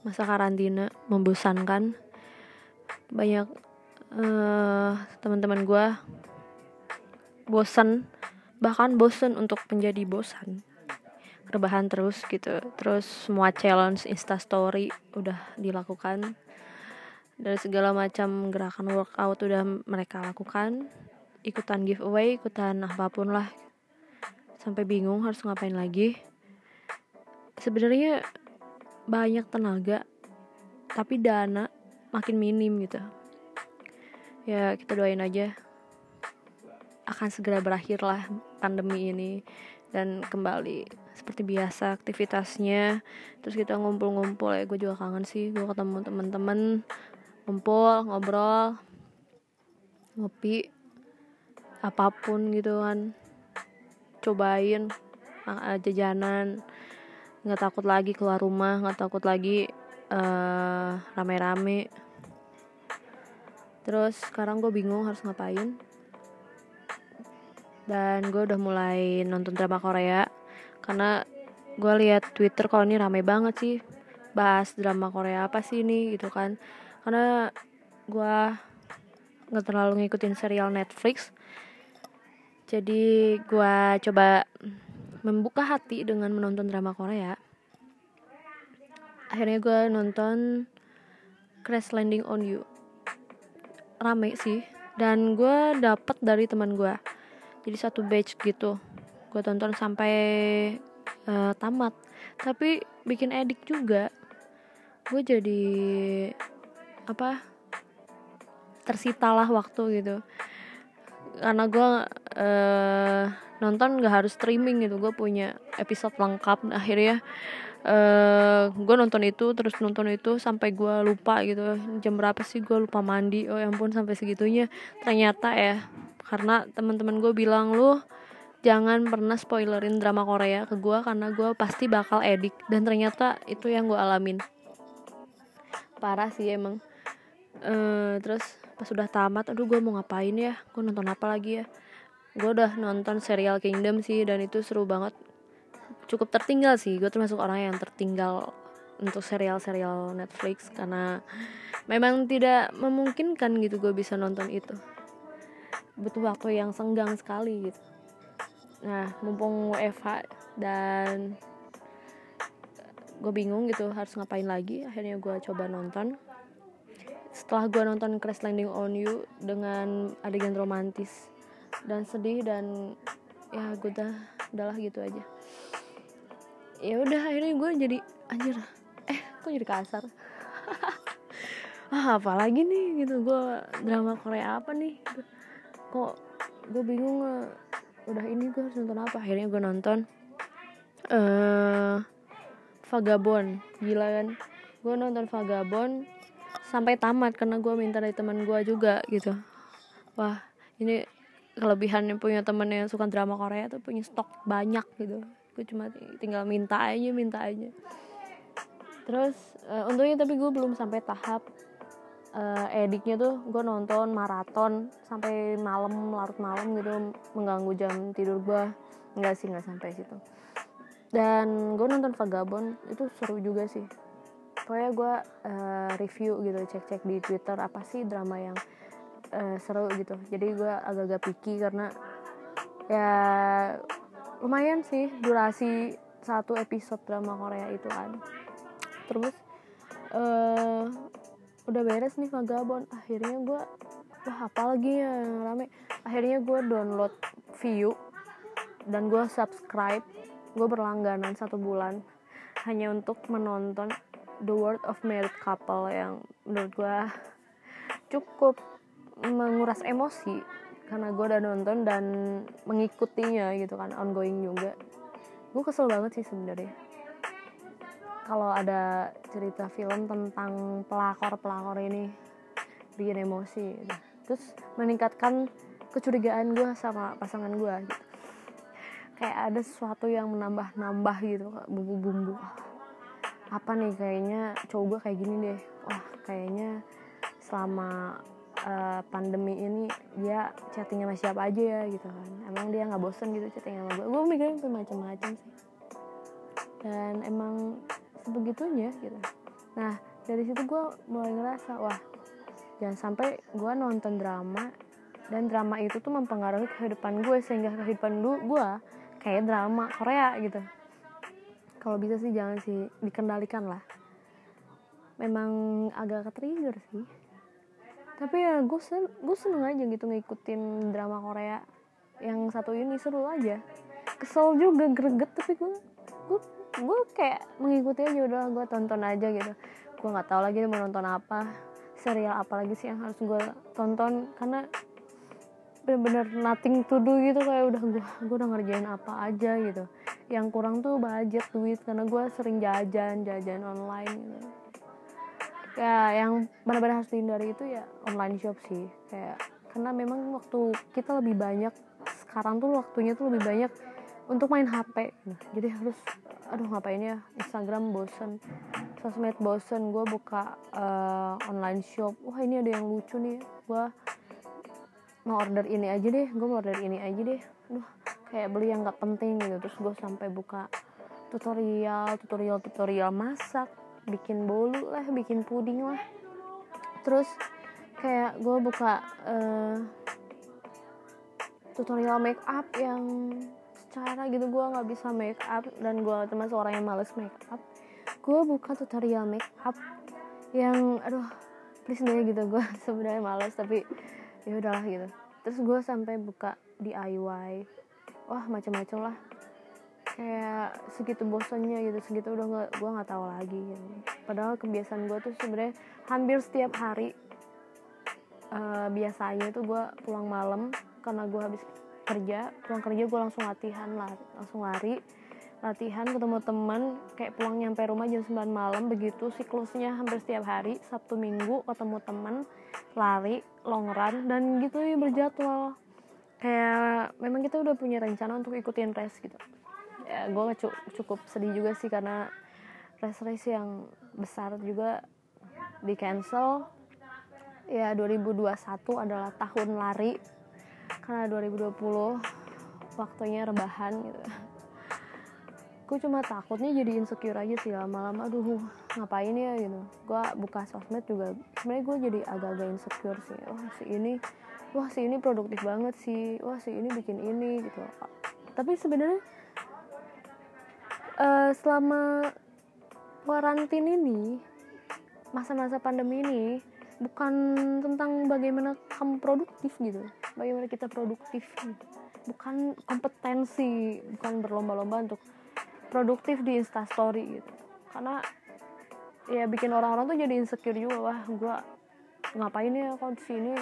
masa karantina membosankan. Banyak uh, teman-teman gue bosan bahkan bosan untuk menjadi bosan. Rebahan terus gitu. Terus semua challenge instastory udah dilakukan. Dari segala macam gerakan workout udah mereka lakukan. Ikutan giveaway ikutan apa pun lah. Sampai bingung harus ngapain lagi. Sebenarnya banyak tenaga tapi dana makin minim gitu. Ya kita doain aja akan segera berakhir lah pandemi ini dan kembali seperti biasa aktivitasnya. Terus kita ngumpul-ngumpul ya gue juga kangen sih gue ketemu temen-temen ngumpul ngobrol ngopi apa pun gitu kan. Cobain jajanan nggak takut lagi keluar rumah nggak takut lagi uh, rame-rame. Terus sekarang gue bingung harus ngapain. Dan gue udah mulai nonton drama Korea karena gue lihat Twitter kalau ini rame banget sih. Bahas drama Korea apa sih ini gitu kan. Karena gue nggak terlalu ngikutin serial Netflix. Jadi gue coba membuka hati dengan menonton drama Korea. Akhirnya gue nonton Crash Landing on You. Rame sih. Dan gue dapet dari teman gue jadi satu batch gitu. Gue tonton sampai uh, tamat. Tapi bikin edik juga. Gue jadi apa tersita lah waktu gitu. Karena gue uh, nonton gak harus streaming gitu. Gue punya episode lengkap nah, akhirnya. Uh, gue nonton itu terus nonton itu sampai gue lupa gitu. Jam berapa sih? Gue lupa mandi. Oh ya ampun sampai segitunya. Ternyata ya karena teman-teman gue bilang lu jangan pernah spoilerin drama Korea ke gue karena gue pasti bakal edik. Dan ternyata itu yang gue alamin. Parah sih emang. Uh, terus pas udah tamat aduh gue mau ngapain ya? Gue nonton apa lagi ya gue udah nonton serial Kingdom sih dan itu seru banget. Cukup tertinggal sih gue termasuk orang yang tertinggal untuk serial-serial Netflix karena memang tidak memungkinkan gitu gue bisa nonton itu. Butuh waktu yang senggang sekali gitu. Nah mumpung WFH dan gue bingung gitu harus ngapain lagi akhirnya gue coba nonton. Setelah gue nonton Crash Landing on You dengan adegan romantis dan sedih dan ya gue udah udahlah gitu aja. Ya udah akhirnya gue jadi anjir eh kok jadi kasar? Ah apalagi nih gitu gue drama Korea apa nih? Kok gue bingung udah ini gue harus nonton apa? Akhirnya gue nonton eh uh, Vagabond gila kan? Gue nonton Vagabond sampai tamat karena gue minta dari teman gue juga gitu. Wah ini kelebihannya punya temen yang suka drama Korea tuh punya stok banyak gitu. Gue cuma tinggal minta aja minta aja. Terus uh, untungnya tapi gue belum sampai tahap uh, ediknya tuh gue nonton maraton sampai malam larut malam gitu mengganggu jam tidur gue enggak sih nggak sampai situ. Dan gue nonton Vagabond itu seru juga sih. Pokoknya gue uh, review gitu cek-cek di Twitter apa sih drama yang uh, seru gitu. Jadi gue agak-agak picky karena ya lumayan sih durasi satu episode drama Korea itu kan terus uh, udah beres nih vagabond. Akhirnya gue wah apa lagi ya yang rame? Akhirnya gue download view dan gue subscribe. Gue berlangganan satu bulan hanya untuk menonton The World of Married Couple yang menurut gue cukup menguras emosi karena gue udah nonton dan mengikutinya gitu kan ongoing juga gue kesel banget sih sebenarnya kalau ada cerita film tentang pelakor-pelakor ini bikin emosi gitu. terus meningkatkan kecurigaan gue sama pasangan gue gitu. kayak ada sesuatu yang menambah-nambah gitu bumbu-bumbu apa nih kayaknya cowok gue kayak gini deh wah kayaknya selama uh, pandemi ini dia chattingnya sama siapa aja ya gitu kan. Emang dia nggak bosen gitu chatting sama gue gue mikirnya macam-macam sih. Dan emang sebegitunya gitu. Nah dari situ gue mulai ngerasa wah jangan sampai gue nonton drama dan drama itu tuh mempengaruhi kehidupan gue sehingga kehidupan gue kayak drama Korea gitu. Kalau bisa sih jangan sih dikendalikan lah. Memang agak ke trigger sih tapi ya gue sen gue seneng aja gitu ngikutin drama Korea. Yang satu ini seru aja. Kesel juga greget tapi gue gue gue kayak mengikuti aja udah gue tonton aja gitu. Gue nggak tahu lagi mau nonton apa serial apa lagi sih yang harus gue tonton karena bener-bener nothing to do gitu kayak udah gue gue udah ngerjain apa aja gitu. Yang kurang tuh budget duit karena gue sering jajan jajan online gitu ya yang benar-benar harus dihindari itu ya online shop sih. Kayak karena memang waktu kita lebih banyak sekarang tuh waktunya tuh lebih banyak untuk main HP nah, jadi harus aduh ngapain ya? Instagram bosen sosmed bosen. Gue buka uh, online shop. Wah ini ada yang lucu nih. Gue mau order ini aja deh. Gue mau order ini aja deh. Aduh kayak beli yang gak penting gitu. Terus gue sampai buka tutorial tutorial tutorial masak bikin bolu lah bikin puding lah. Terus kayak gue buka uh, tutorial make up yang secara gitu gue nggak bisa make up dan gue termasuk orang yang males make up. Gue buka tutorial make up yang aduh please deh gitu gue sebenarnya males tapi ya udahlah gitu. Terus gue sampai buka DIY wah macam-macam lah kayak segitu bosannya gitu segitu udah gak gue nggak tahu lagi gitu. padahal kebiasaan gue tuh sebenarnya hampir setiap hari uh, biasanya tuh gue pulang malam karena gue habis kerja pulang kerja gue langsung latihan lah langsung lari latihan ketemu teman kayak pulang nyampe rumah jam 9 malam begitu siklusnya hampir setiap hari Sabtu Minggu ketemu teman lari long run dan gitu ya berjadwal kayak memang kita udah punya rencana untuk ikutin race gitu ya gue cukup sedih juga sih karena race race yang besar juga di cancel. Ya 2021 adalah tahun lari. Karena 2020 waktunya rebahan gitu. Gue cuma takutnya jadi insecure aja sih lama-lama. Aduh ngapain ya gitu. Gue buka sosmed juga sebenarnya gue jadi agak-agak insecure sih. Wah si ini wah si ini produktif banget sih. Wah si ini bikin ini gitu. Tapi sebenarnya uh, selama karantin ini masa-masa pandemi ini bukan tentang bagaimana kamu produktif gitu bagaimana kita produktif gitu. bukan kompetensi bukan berlomba-lomba untuk produktif di instastory gitu. Karena ya bikin orang-orang tuh jadi insecure juga wah gue ngapain ya kok di sini?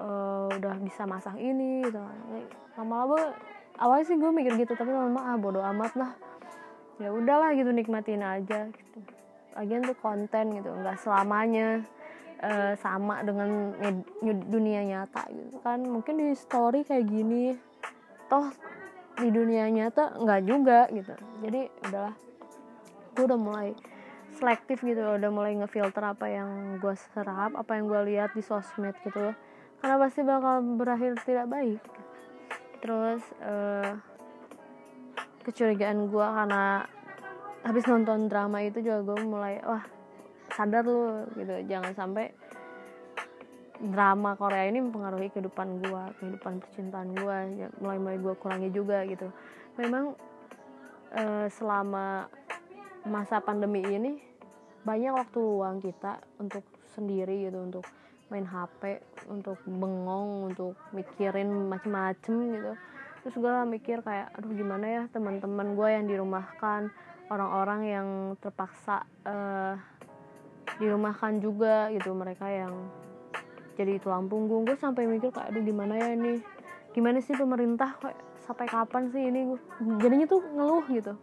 Uh, udah bisa masak ini gitu lama-lama awalnya sih gue mikir gitu tapi lama-lama ah bodo amat lah ya udahlah gitu nikmatin aja gitu. Lagian tuh konten gitu nggak selamanya uh, sama dengan dunia nyata gitu kan. Mungkin di story kayak gini toh di dunia nyata nggak juga gitu. Jadi udahlah gue udah mulai selektif gitu udah mulai ngefilter apa yang gue serap apa yang gue lihat di sosmed gitu. Karena pasti bakal berakhir tidak baik. Terus uh, kecurigaan gue karena habis nonton drama itu juga gue mulai wah sadar lu gitu. Jangan sampai drama Korea ini mempengaruhi kehidupan gue kehidupan percintaan gue ya, mulai mulai gue kurangi juga gitu. Memang uh, selama masa pandemi ini banyak waktu luang kita untuk sendiri gitu untuk main HP untuk bengong untuk mikirin macem-macem gitu terus gue mikir kayak aduh gimana ya teman-teman gue yang dirumahkan? Orang-orang yang terpaksa uh, dirumahkan juga gitu. Mereka yang jadi tulang punggung. Gue sampai mikir kayak aduh gimana ya ini? Gimana sih pemerintah? Kok sampai kapan sih ini? Jadinya tuh ngeluh gitu.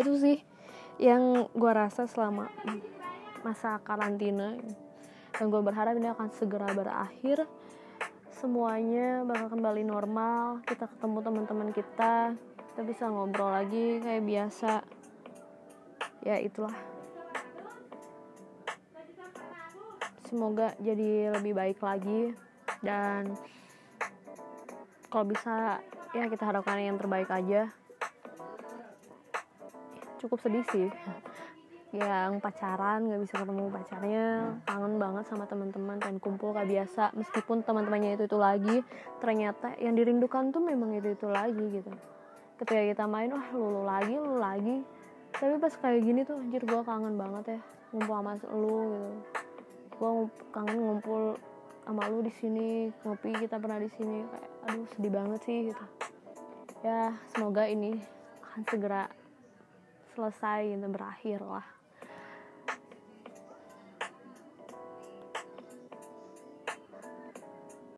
Itu sih yang gue rasa selama masa karantina. Dan gue berharap ini akan segera berakhir semuanya bakal kembali normal. Kita ketemu teman-teman kita. Kita bisa ngobrol lagi kayak biasa. Ya itulah. Semoga jadi lebih baik lagi. Dan kalau bisa ya kita harapkan yang terbaik aja. Cukup sedih sih yang pacaran nggak bisa ketemu pacarnya kangen banget sama teman-teman dan kumpul kayak biasa. Meskipun teman-temannya itu itu lagi ternyata yang dirindukan tuh memang itu itu lagi gitu. Ketika kita main wah lu, lagi lu lagi. Tapi pas kayak gini tuh anjir gue kangen banget ya ngumpul sama lu gitu. Gue kangen ngumpul sama lu di sini ngopi kita pernah di sini. Kayak aduh sedih banget sih gitu. Ya semoga ini akan segera selesai dan berakhir lah